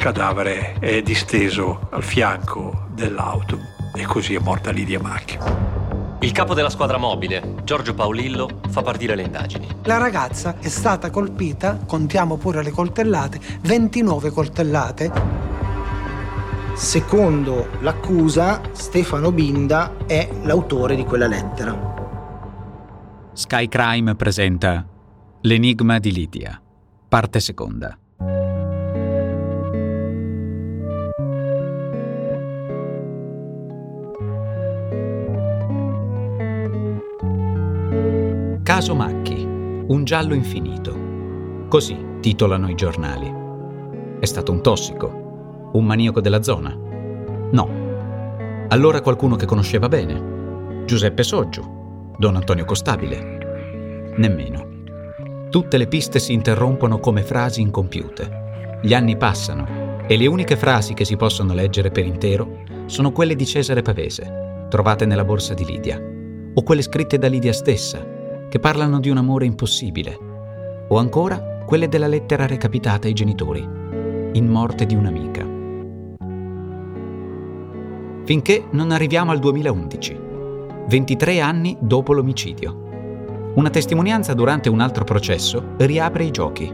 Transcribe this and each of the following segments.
cadavere è disteso al fianco dell'auto e così è morta Lidia Macchi. Il capo della squadra mobile, Giorgio Paolillo, fa partire le indagini. La ragazza è stata colpita, contiamo pure le coltellate, 29 coltellate. Secondo l'accusa, Stefano Binda è l'autore di quella lettera. Sky Crime presenta L'enigma di Lidia, parte seconda. Caso Macchi, un giallo infinito. Così titolano i giornali. È stato un tossico? Un maniaco della zona? No. Allora qualcuno che conosceva bene? Giuseppe Soggio? Don Antonio Costabile? Nemmeno. Tutte le piste si interrompono come frasi incompiute. Gli anni passano e le uniche frasi che si possono leggere per intero sono quelle di Cesare Pavese, trovate nella borsa di Lidia, o quelle scritte da Lidia stessa, che parlano di un amore impossibile, o ancora quelle della lettera recapitata ai genitori, in morte di un'amica. Finché non arriviamo al 2011, 23 anni dopo l'omicidio. Una testimonianza durante un altro processo riapre i giochi.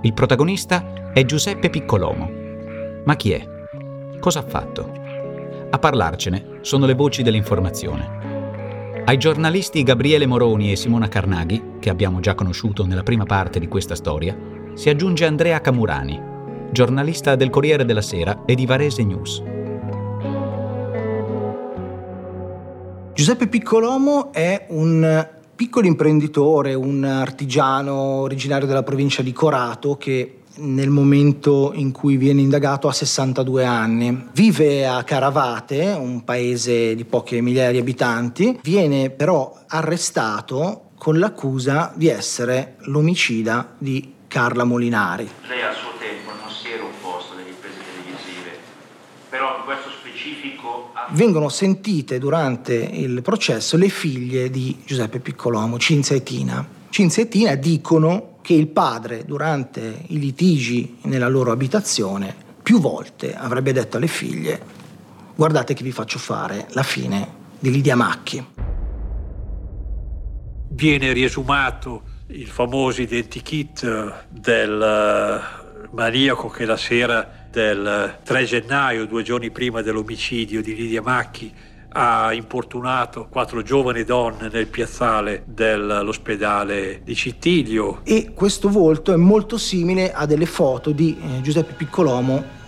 Il protagonista è Giuseppe Piccolomo. Ma chi è? Cosa ha fatto? A parlarcene sono le voci dell'informazione. Ai giornalisti Gabriele Moroni e Simona Carnaghi, che abbiamo già conosciuto nella prima parte di questa storia, si aggiunge Andrea Camurani, giornalista del Corriere della Sera e di Varese News. Giuseppe Piccolomo è un piccolo imprenditore, un artigiano originario della provincia di Corato che nel momento in cui viene indagato ha 62 anni. Vive a Caravate, un paese di poche migliaia di abitanti, viene però arrestato con l'accusa di essere l'omicida di Carla Molinari. Lei al suo tempo non si era opposto alle riprese televisive, però in questo specifico... Vengono sentite durante il processo le figlie di Giuseppe Piccolomo, Cinzia e Tina. Cinzia e Tina dicono che il padre durante i litigi nella loro abitazione più volte avrebbe detto alle figlie guardate che vi faccio fare la fine di Lidia Macchi. Viene riesumato il famoso identikit del eh, maniaco che la sera del 3 gennaio, due giorni prima dell'omicidio di Lidia Macchi, ha importunato quattro giovani donne nel piazzale dell'ospedale di Cittilio. E questo volto è molto simile a delle foto di eh, Giuseppe Piccolomo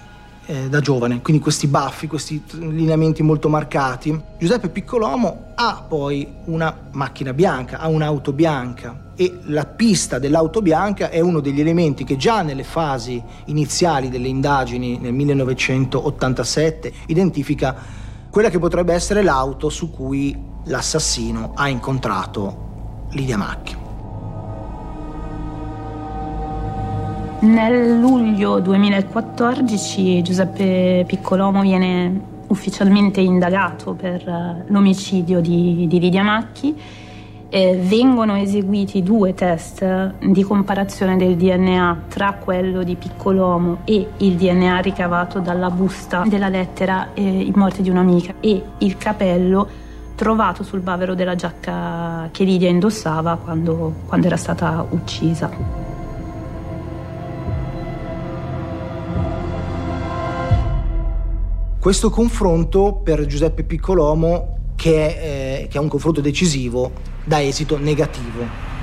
eh, da giovane, quindi questi baffi, questi lineamenti molto marcati. Giuseppe Piccolomo ha poi una macchina bianca, ha un'auto bianca e la pista dell'auto bianca è uno degli elementi che già nelle fasi iniziali delle indagini nel 1987 identifica quella che potrebbe essere l'auto su cui l'assassino ha incontrato Lidia Macchi. Nel luglio 2014 Giuseppe Piccolomo viene ufficialmente indagato per eh, l'omicidio di, di Lidia Macchi eh, vengono eseguiti due test di comparazione del DNA tra quello di Piccolomo e il DNA ricavato dalla busta della lettera eh, in morte di un'amica e il capello trovato sul bavero della giacca che Lidia indossava quando, quando era stata uccisa. Questo confronto per Giuseppe Piccolomo che è, eh, che è un confronto decisivo da esito negativo.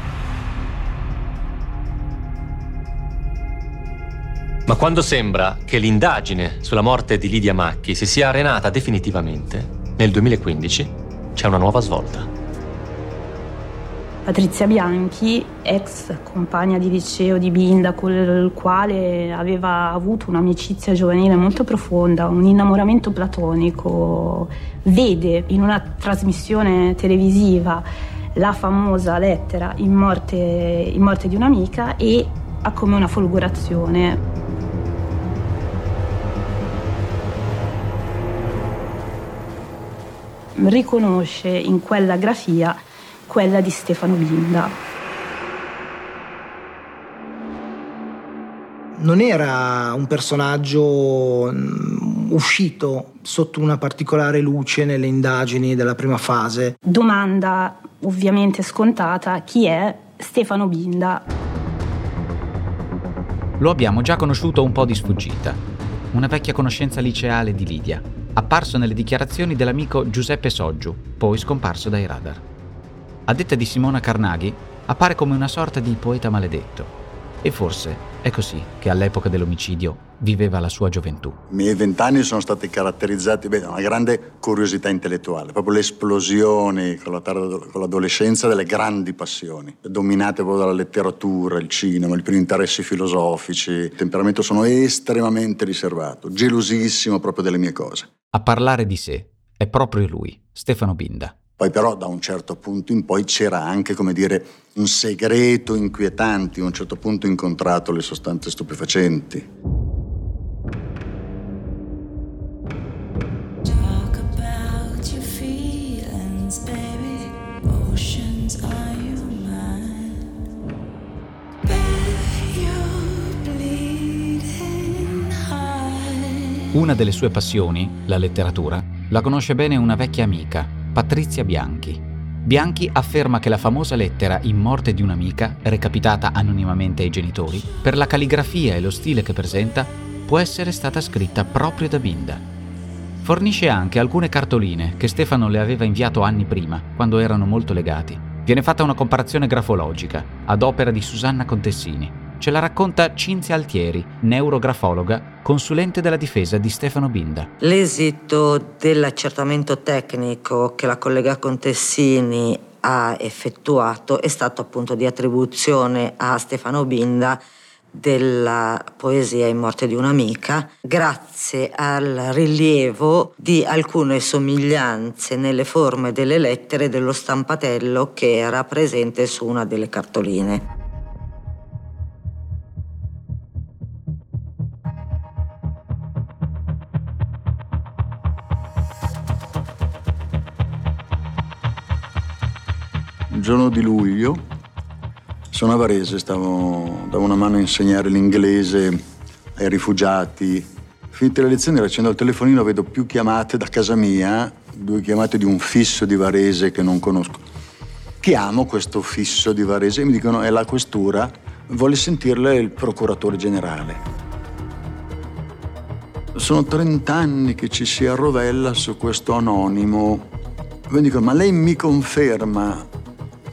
Ma quando sembra che l'indagine sulla morte di Lidia Macchi si sia arenata definitivamente, nel 2015 c'è una nuova svolta. Patrizia Bianchi, ex compagna di liceo di Binda, con il quale aveva avuto un'amicizia giovanile molto profonda, un innamoramento platonico, vede in una trasmissione televisiva la famosa lettera in morte, in morte di un'amica e ha come una folgorazione. Riconosce in quella grafia quella di Stefano Binda. Non era un personaggio mm, uscito sotto una particolare luce nelle indagini della prima fase. Domanda ovviamente scontata, chi è Stefano Binda? Lo abbiamo già conosciuto un po' di sfuggita. Una vecchia conoscenza liceale di Lidia, apparso nelle dichiarazioni dell'amico Giuseppe Soggiu, poi scomparso dai radar a detta di Simona Carnaghi, appare come una sorta di poeta maledetto. E forse è così che all'epoca dell'omicidio viveva la sua gioventù. I miei vent'anni sono stati caratterizzati da una grande curiosità intellettuale, proprio l'esplosione con, la tarda, con l'adolescenza delle grandi passioni, dominate proprio dalla letteratura, il cinema, i primi interessi filosofici. Il temperamento sono estremamente riservato, gelosissimo proprio delle mie cose. A parlare di sé è proprio lui, Stefano Binda. Poi però da un certo punto in poi c'era anche, come dire, un segreto inquietante, a un certo punto ho incontrato le sostanze stupefacenti. Una delle sue passioni, la letteratura, la conosce bene una vecchia amica, Patrizia Bianchi. Bianchi afferma che la famosa lettera in morte di un'amica, recapitata anonimamente ai genitori, per la calligrafia e lo stile che presenta, può essere stata scritta proprio da Binda. Fornisce anche alcune cartoline che Stefano le aveva inviato anni prima, quando erano molto legati. Viene fatta una comparazione grafologica, ad opera di Susanna Contessini, Ce la racconta Cinzia Altieri, neurografologa, consulente della difesa di Stefano Binda. L'esito dell'accertamento tecnico che la collega Contessini ha effettuato è stato appunto di attribuzione a Stefano Binda della poesia in morte di un'amica, grazie al rilievo di alcune somiglianze nelle forme delle lettere dello stampatello che era presente su una delle cartoline. Giorno di luglio sono a Varese, stavo da una mano a insegnare l'inglese ai rifugiati. Finite le lezioni, accendo il telefonino, vedo più chiamate da casa mia, due chiamate di un fisso di Varese che non conosco. Chiamo questo fisso di Varese e mi dicono è la questura, vuole sentirle il procuratore generale. Sono 30 anni che ci si arrovella su questo anonimo. Mi dicono, ma lei mi conferma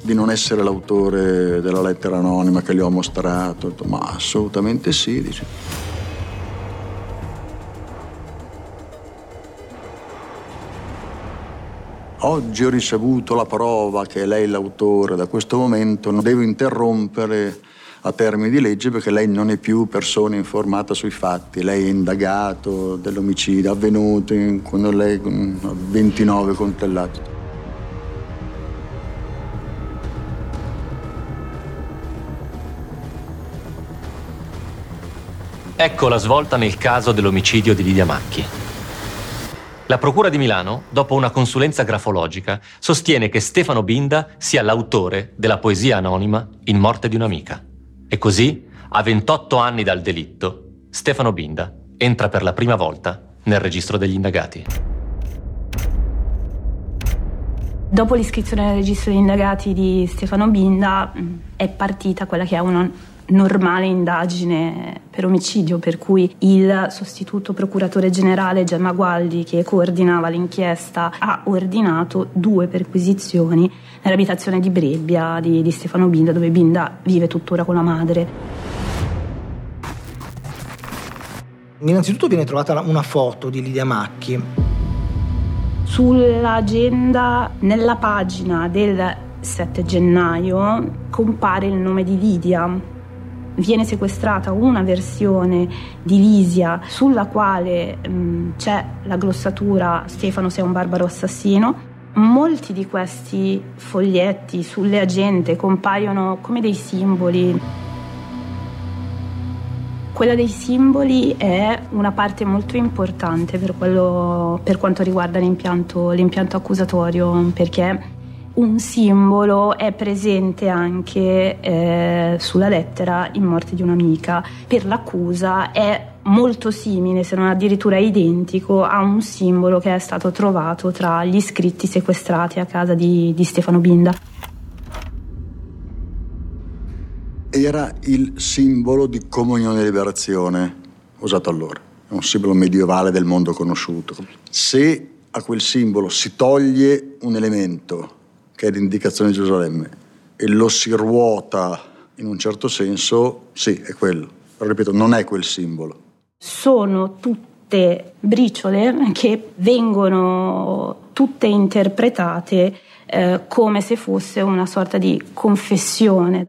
di non essere l'autore della lettera anonima che gli ho mostrato. Ma assolutamente sì, dice. Oggi ho ricevuto la prova che lei è l'autore, da questo momento non devo interrompere a termini di legge perché lei non è più persona informata sui fatti, lei è indagato dell'omicidio avvenuto quando lei ha 29 coltellati. Ecco la svolta nel caso dell'omicidio di Lidia Macchi. La Procura di Milano, dopo una consulenza grafologica, sostiene che Stefano Binda sia l'autore della poesia anonima In morte di un'amica. E così, a 28 anni dal delitto, Stefano Binda entra per la prima volta nel registro degli indagati. Dopo l'iscrizione nel registro degli indagati di Stefano Binda è partita quella che è una normale indagine per omicidio, per cui il sostituto procuratore generale Gemma Gualdi, che coordinava l'inchiesta, ha ordinato due perquisizioni nell'abitazione di Brebbia di, di Stefano Binda, dove Binda vive tuttora con la madre. Innanzitutto viene trovata una foto di Lidia Macchi. Sull'agenda, nella pagina del 7 gennaio compare il nome di Lidia. Viene sequestrata una versione di Lisia sulla quale mh, c'è la glossatura Stefano sei un barbaro assassino. Molti di questi foglietti sulle agende compaiono come dei simboli quella dei simboli è una parte molto importante per, quello, per quanto riguarda l'impianto, l'impianto accusatorio, perché un simbolo è presente anche eh, sulla lettera in morte di un'amica. Per l'accusa è molto simile, se non addirittura identico, a un simbolo che è stato trovato tra gli scritti sequestrati a casa di, di Stefano Binda. era il simbolo di comunione e liberazione usato allora, è un simbolo medievale del mondo conosciuto. Se a quel simbolo si toglie un elemento, che è l'indicazione di Gerusalemme, e lo si ruota in un certo senso, sì, è quello. Però ripeto, non è quel simbolo. Sono tutte briciole che vengono tutte interpretate eh, come se fosse una sorta di confessione.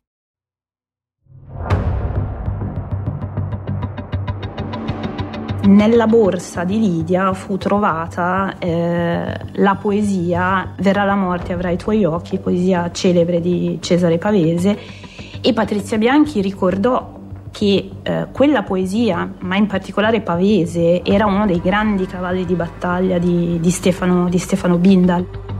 Nella borsa di Lidia fu trovata eh, la poesia Verrà la morte avrai i tuoi occhi, poesia celebre di Cesare Pavese e Patrizia Bianchi ricordò che eh, quella poesia, ma in particolare Pavese, era uno dei grandi cavalli di battaglia di, di, Stefano, di Stefano Bindal.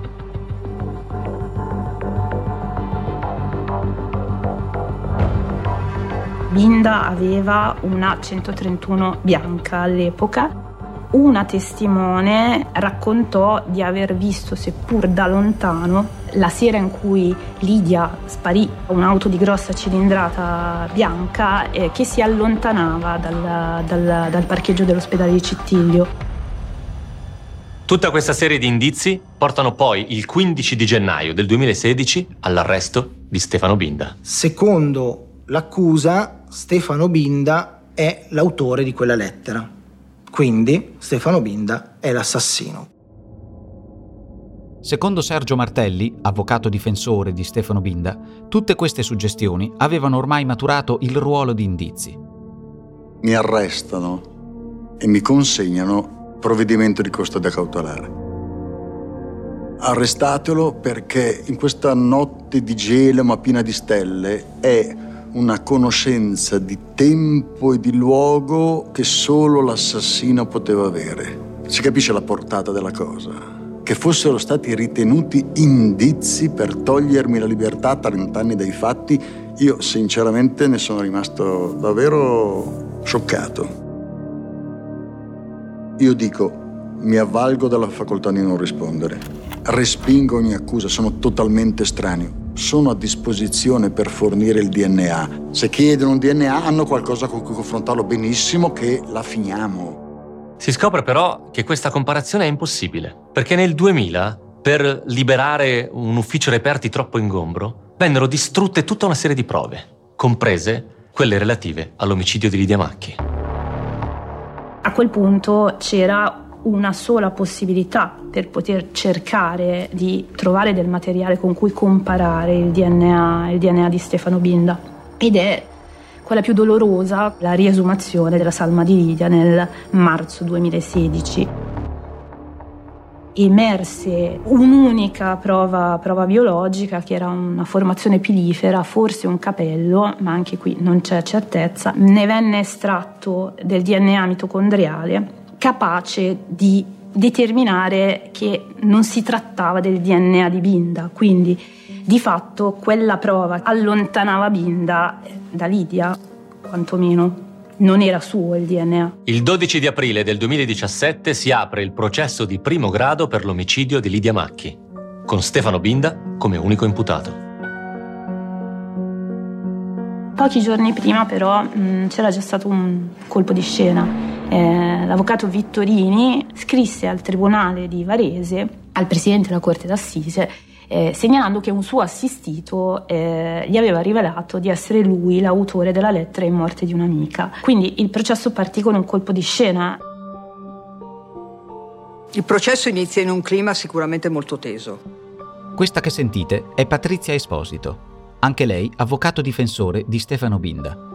Binda aveva una 131 bianca all'epoca. Una testimone raccontò di aver visto, seppur da lontano, la sera in cui Lidia sparì un'auto di grossa cilindrata bianca eh, che si allontanava dal, dal, dal parcheggio dell'ospedale di Cittiglio. Tutta questa serie di indizi portano poi il 15 di gennaio del 2016 all'arresto di Stefano Binda. Secondo l'accusa, Stefano Binda è l'autore di quella lettera. Quindi Stefano Binda è l'assassino. Secondo Sergio Martelli, avvocato difensore di Stefano Binda, tutte queste suggestioni avevano ormai maturato il ruolo di indizi. Mi arrestano e mi consegnano provvedimento di custodia cautelare. Arrestatelo perché in questa notte di gelo ma piena di stelle è una conoscenza di tempo e di luogo che solo l'assassino poteva avere. Si capisce la portata della cosa? Che fossero stati ritenuti indizi per togliermi la libertà a 30 anni dai fatti, io sinceramente ne sono rimasto davvero scioccato. Io dico, mi avvalgo della facoltà di non rispondere. Respingo ogni accusa, sono totalmente estraneo sono a disposizione per fornire il DNA. Se chiedono un DNA hanno qualcosa con cui confrontarlo benissimo che la finiamo. Si scopre però che questa comparazione è impossibile, perché nel 2000, per liberare un ufficio reperti troppo ingombro, vennero distrutte tutta una serie di prove, comprese quelle relative all'omicidio di Lidia Macchi. A quel punto c'era una sola possibilità per poter cercare di trovare del materiale con cui comparare il DNA, il DNA di Stefano Binda ed è quella più dolorosa, la riesumazione della salma di Lidia nel marzo 2016. Emerse un'unica prova, prova biologica che era una formazione pilifera, forse un capello, ma anche qui non c'è certezza. Ne venne estratto del DNA mitocondriale capace di determinare che non si trattava del DNA di Binda, quindi di fatto quella prova allontanava Binda da Lidia, quantomeno non era suo il DNA. Il 12 di aprile del 2017 si apre il processo di primo grado per l'omicidio di Lidia Macchi. con Stefano Binda come unico imputato. Pochi giorni prima però mh, c'era già stato un colpo di scena. Eh, l'avvocato Vittorini scrisse al tribunale di Varese, al presidente della Corte d'Assise, eh, segnalando che un suo assistito eh, gli aveva rivelato di essere lui l'autore della lettera in morte di un'amica. Quindi il processo partì con un colpo di scena. Il processo inizia in un clima sicuramente molto teso. Questa che sentite è Patrizia Esposito, anche lei avvocato difensore di Stefano Binda.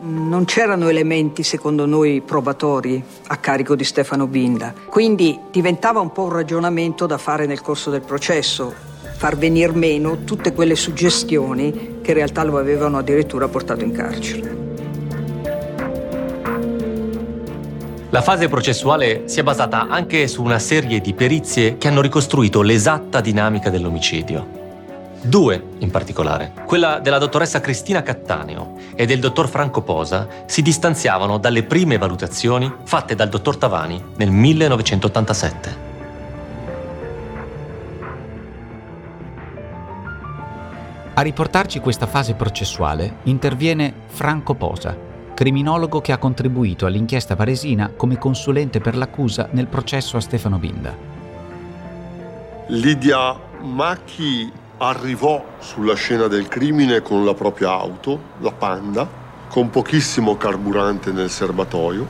Non c'erano elementi, secondo noi, probatori a carico di Stefano Binda, quindi diventava un po' un ragionamento da fare nel corso del processo, far venir meno tutte quelle suggestioni che in realtà lo avevano addirittura portato in carcere. La fase processuale si è basata anche su una serie di perizie che hanno ricostruito l'esatta dinamica dell'omicidio. Due in particolare, quella della dottoressa Cristina Cattaneo e del dottor Franco Posa, si distanziavano dalle prime valutazioni fatte dal dottor Tavani nel 1987. A riportarci questa fase processuale interviene Franco Posa, criminologo che ha contribuito all'inchiesta varesina come consulente per l'accusa nel processo a Stefano Binda. Lidia Macchi arrivò sulla scena del crimine con la propria auto, la Panda, con pochissimo carburante nel serbatoio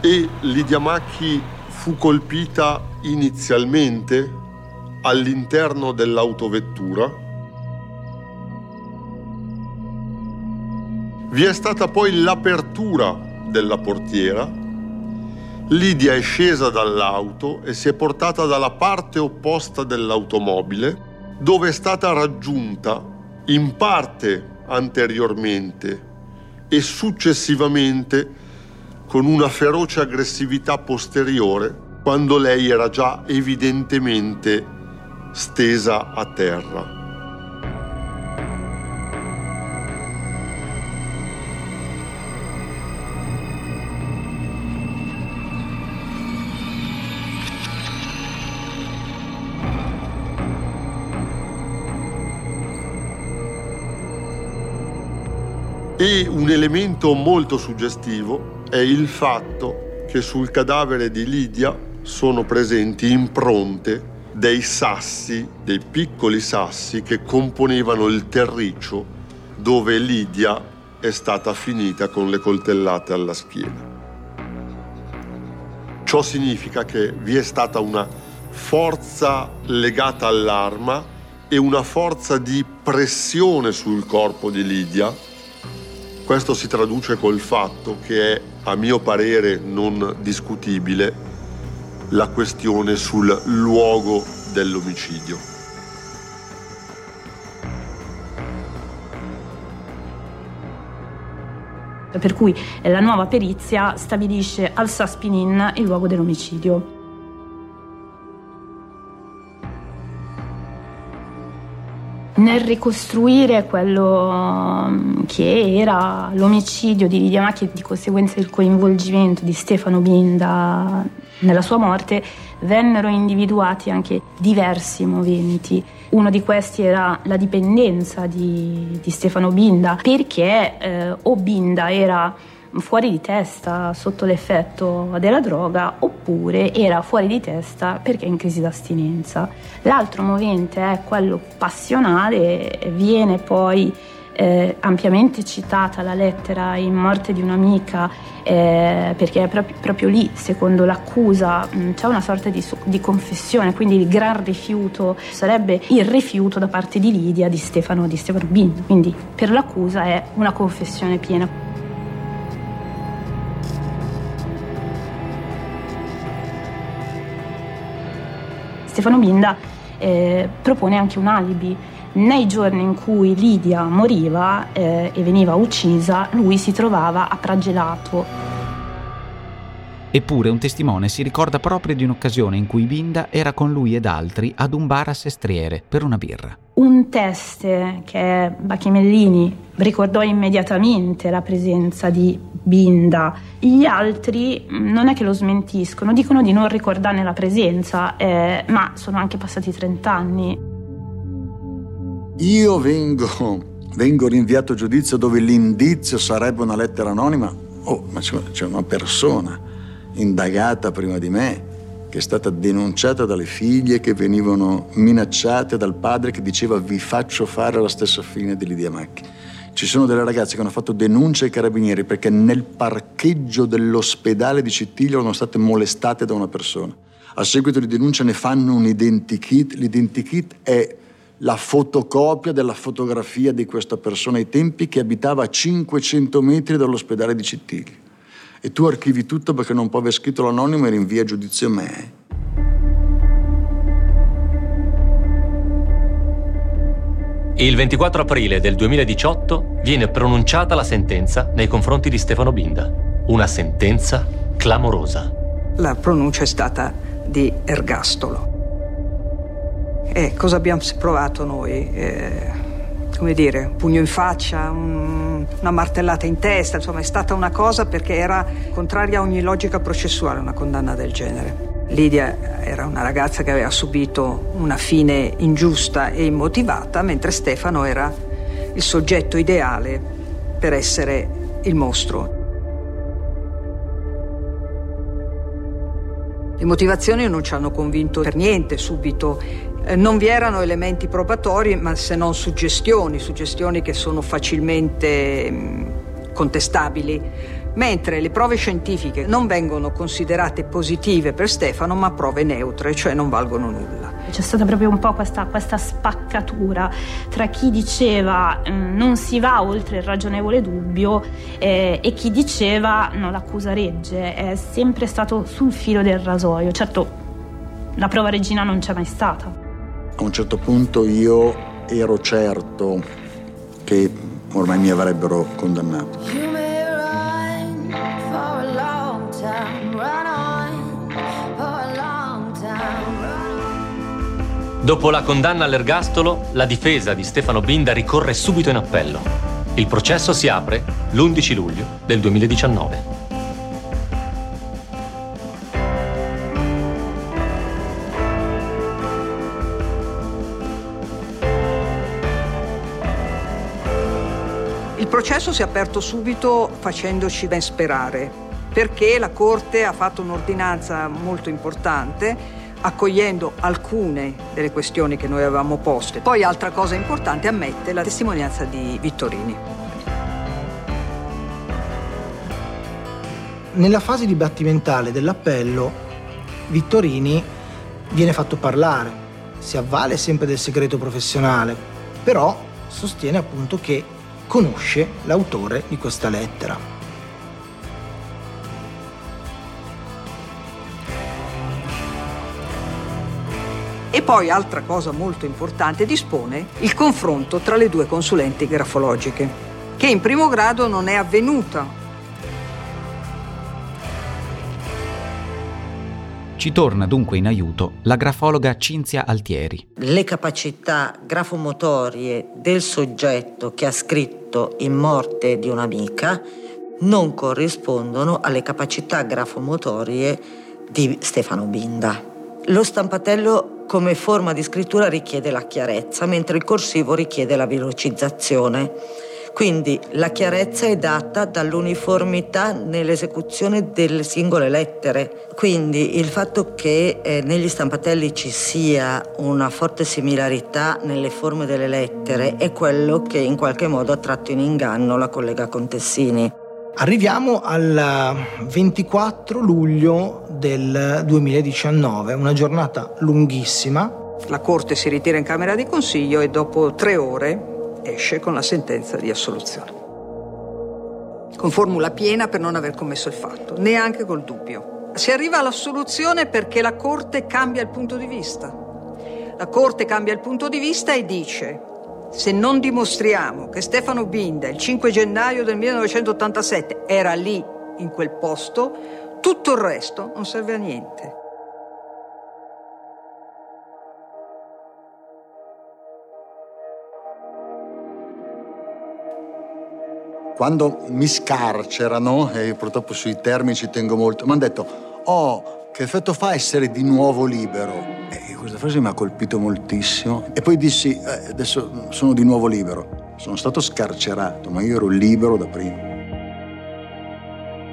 e Lidia Macchi fu colpita inizialmente all'interno dell'autovettura. Vi è stata poi l'apertura della portiera. Lidia è scesa dall'auto e si è portata dalla parte opposta dell'automobile dove è stata raggiunta in parte anteriormente e successivamente con una feroce aggressività posteriore quando lei era già evidentemente stesa a terra. E un elemento molto suggestivo è il fatto che sul cadavere di Lidia sono presenti impronte dei sassi, dei piccoli sassi che componevano il terriccio dove Lidia è stata finita con le coltellate alla schiena. Ciò significa che vi è stata una forza legata all'arma e una forza di pressione sul corpo di Lidia questo si traduce col fatto che è, a mio parere non discutibile, la questione sul luogo dell'omicidio. Per cui la nuova perizia stabilisce al Saspinin il luogo dell'omicidio. Nel ricostruire quello mm, che era l'omicidio di Lidia Macchi e di conseguenza il coinvolgimento di Stefano Binda nella sua morte, vennero individuati anche diversi moventi. Uno di questi era la dipendenza di, di Stefano Binda, perché eh, o Binda era fuori di testa sotto l'effetto della droga oppure era fuori di testa perché in crisi d'astinenza. L'altro movente è quello passionale, viene poi eh, ampiamente citata la lettera in morte di un'amica eh, perché proprio, proprio, lì, secondo l'accusa, mh, c'è una sorta di, di, confessione, quindi il gran rifiuto sarebbe il rifiuto da parte di Lidia di Stefano, di Stefano Bin, quindi per l'accusa è una confessione piena. Stefano Binda eh, propone anche un alibi. Nei giorni in cui Lidia moriva eh, e veniva uccisa, lui si trovava a Pragelato. Eppure un testimone si ricorda proprio di un'occasione in cui Binda era con lui ed altri ad un bar a Sestriere per una birra. Un test che Bachimellini ricordò immediatamente la presenza di Binda. Gli altri mm, non è che lo smentiscono, dicono di non ricordarne la presenza, eh, ma sono anche passati 30 anni. io vengo, vengo rinviato a giudizio dove l'indizio sarebbe una lettera anonima, oh, ma c'è una persona indagata prima di me che è stata denunciata dalle figlie che venivano minacciate dal padre che diceva vi faccio fare la stessa fine di Lidia Macchi. Ci sono delle ragazze che hanno fatto denuncia ai carabinieri perché nel parcheggio dell'ospedale di Cittiglio erano state molestate da una persona. A seguito di denuncia ne fanno un identikit. L'identikit è la fotocopia della fotografia di questa persona ai tempi che abitava a 500 metri dall'ospedale di Cittiglio e tu archivi tutto perché non può aver scritto l'anonimo e rinvia a giudizio a me. Il 24 aprile del 2018 viene pronunciata la sentenza nei confronti di Stefano Binda. Una sentenza clamorosa. La pronuncia è stata di ergastolo. E cosa abbiamo provato noi? Eh, come dire, un pugno in faccia, un, una martellata in testa, insomma è stata una cosa perché era contraria a ogni logica processuale una condanna del genere. Lidia era una ragazza che aveva subito una fine ingiusta e immotivata, mentre Stefano era il soggetto ideale per essere il mostro. Le motivazioni non ci hanno convinto per niente subito eh, non vi erano elementi probatori, ma se non suggestioni, suggestioni che sono facilmente mm, contestabili, mentre le prove scientifiche non vengono considerate positive per Stefano, ma prove neutre, cioè non valgono nulla. C'è stata proprio un po' questa, questa spaccatura tra chi diceva eh, non si va oltre il ragionevole dubbio eh, e chi diceva no, l'accusa regge, è sempre stato sul filo del rasoio. Certo, la prova regina non c'è mai stata a un certo punto io ero certo che ormai mi avrebbero condannato. Dopo la condanna all'ergastolo, la difesa di Stefano Binda ricorre subito in appello. Il processo si apre l'11 luglio del 2019. Processo si è aperto subito facendoci ben sperare, perché la Corte ha fatto un'ordinanza molto importante accogliendo alcune delle questioni che noi avevamo poste. Poi altra cosa importante, ammette la testimonianza di Vittorini. Nella fase dibattimentale dell'appello, Vittorini viene fatto parlare, si avvale sempre del segreto professionale, però sostiene appunto che conosce l'autore di questa lettera. E poi, altra cosa molto importante, dispone il confronto tra le due consulenti grafologiche, che in primo grado non è avvenuta Ci torna dunque in aiuto la grafologa Cinzia Altieri. Le capacità grafomotorie del soggetto che ha scritto in morte di un'amica non corrispondono alle capacità grafomotorie di Stefano Binda. Lo stampatello come forma di scrittura richiede la chiarezza, mentre il corsivo richiede la velocizzazione. Quindi la chiarezza è data dall'uniformità nell'esecuzione delle singole lettere. Quindi il fatto che eh, negli stampatelli ci sia una forte similarità nelle forme delle lettere è quello che in qualche modo ha tratto in inganno la collega Contessini. Arriviamo al 24 luglio del 2019, una giornata lunghissima. La Corte si ritira in Camera di Consiglio e dopo tre ore esce con la sentenza di assoluzione. Con formula piena per non aver commesso il fatto, neanche col dubbio. Si arriva all'assoluzione perché la Corte cambia il punto di vista. La Corte cambia il punto di vista e dice se non dimostriamo che Stefano Binda il 5 gennaio del 1987 era lì, in quel posto, tutto il resto non serve a niente. Quando mi scarcerano, e purtroppo sui termini ci tengo molto, mi hanno detto, oh, che effetto fa essere di nuovo libero? E questa frase mi ha colpito moltissimo. E poi dissi, eh, adesso sono di nuovo libero. Sono stato scarcerato, ma io ero libero da prima.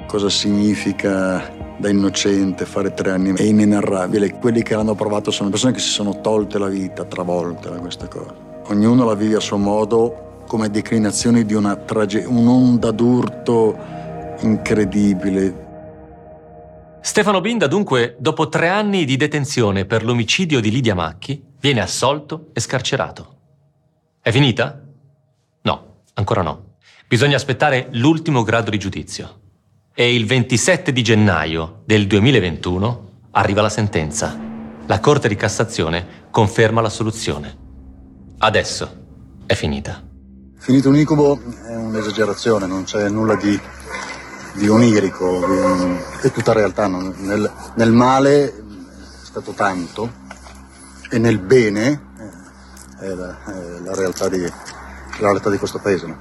Cosa significa da innocente fare tre anni? È inenarrabile. Quelli che l'hanno provato sono persone che si sono tolte la vita, travolte da questa cosa. Ognuno la vive a suo modo come declinazioni di una tragedia, un'onda d'urto incredibile. Stefano Binda, dunque, dopo tre anni di detenzione per l'omicidio di Lidia Macchi, viene assolto e scarcerato. È finita? No, ancora no. Bisogna aspettare l'ultimo grado di giudizio. E il 27 di gennaio del 2021 arriva la sentenza. La Corte di Cassazione conferma la soluzione. Adesso è finita. Finito un incubo è un'esagerazione, non c'è nulla di di onirico, è tutta realtà. No? Nel, nel, male è stato tanto e nel bene è la, è la, realtà, di, la realtà, di, questo paese.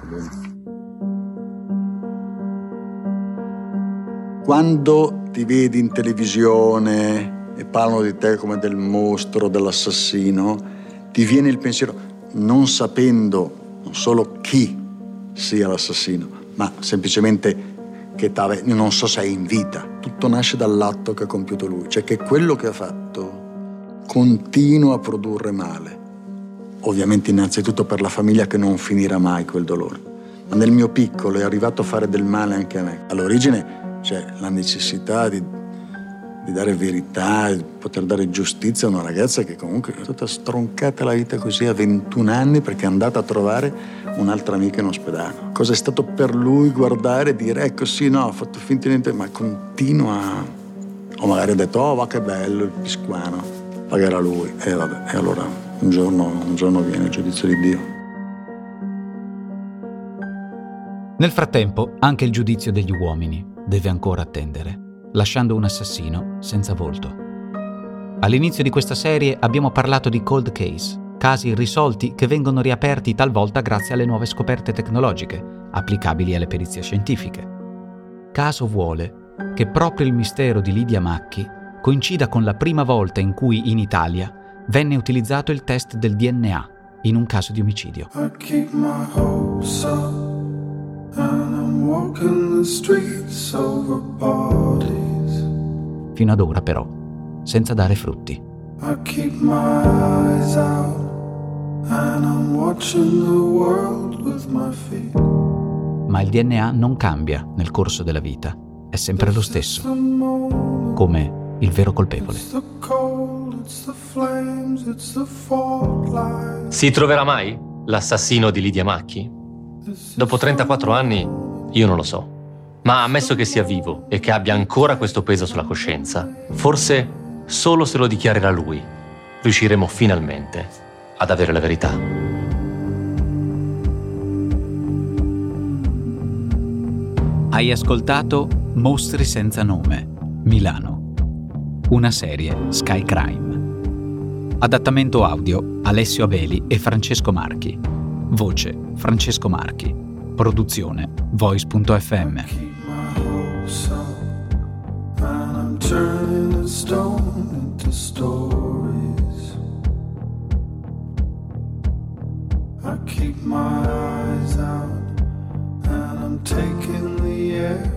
Quando ti vedi in televisione e parlano di te come del mostro, dell'assassino, ti viene il pensiero, non sapendo non solo chi sia l'assassino, ma semplicemente che t'ave, non so se è in vita, tutto nasce dall'atto che ha compiuto lui, cioè che quello che ha fatto continua a produrre male. Ovviamente innanzitutto per la famiglia che non finirà mai quel dolore. Ma nel mio piccolo è arrivato a fare del male anche a me. All'origine c'è la necessità di di dare verità, di poter dare giustizia a una ragazza che comunque è stata stroncata la vita così a 21 anni perché è andata a trovare un'altra amica in ospedale. Cosa è stato per lui guardare e dire ecco sì, no, ho fatto finta di niente, ma continua. O magari ha detto oh va che bello il pisquano, pagherà lui. E vabbè, e allora un giorno, un giorno viene il giudizio di Dio. Nel frattempo anche il giudizio degli uomini deve ancora attendere lasciando un assassino senza volto. All'inizio di questa serie abbiamo parlato di cold case, casi irrisolti che vengono riaperti talvolta grazie alle nuove scoperte tecnologiche, applicabili alle perizie scientifiche. Caso vuole che proprio il mistero di Lidia Macchi coincida con la prima volta in cui in Italia venne utilizzato il test del DNA in un caso di omicidio. Fino ad ora però, senza dare frutti. Ma il DNA non cambia nel corso della vita, è sempre lo stesso, come il vero colpevole. Si troverà mai l'assassino di Lidia Macchi? Dopo 34 anni, io non lo so. Ma ammesso che sia vivo e che abbia ancora questo peso sulla coscienza, forse solo se lo dichiarerà lui, riusciremo finalmente ad avere la verità. Hai ascoltato Mostri senza nome, Milano. Una serie Sky Crime. Adattamento audio Alessio Abeli e Francesco Marchi. Voce Francesco Marchi. Produzione Voice.fm. I keep my eyes out and I'm taking the air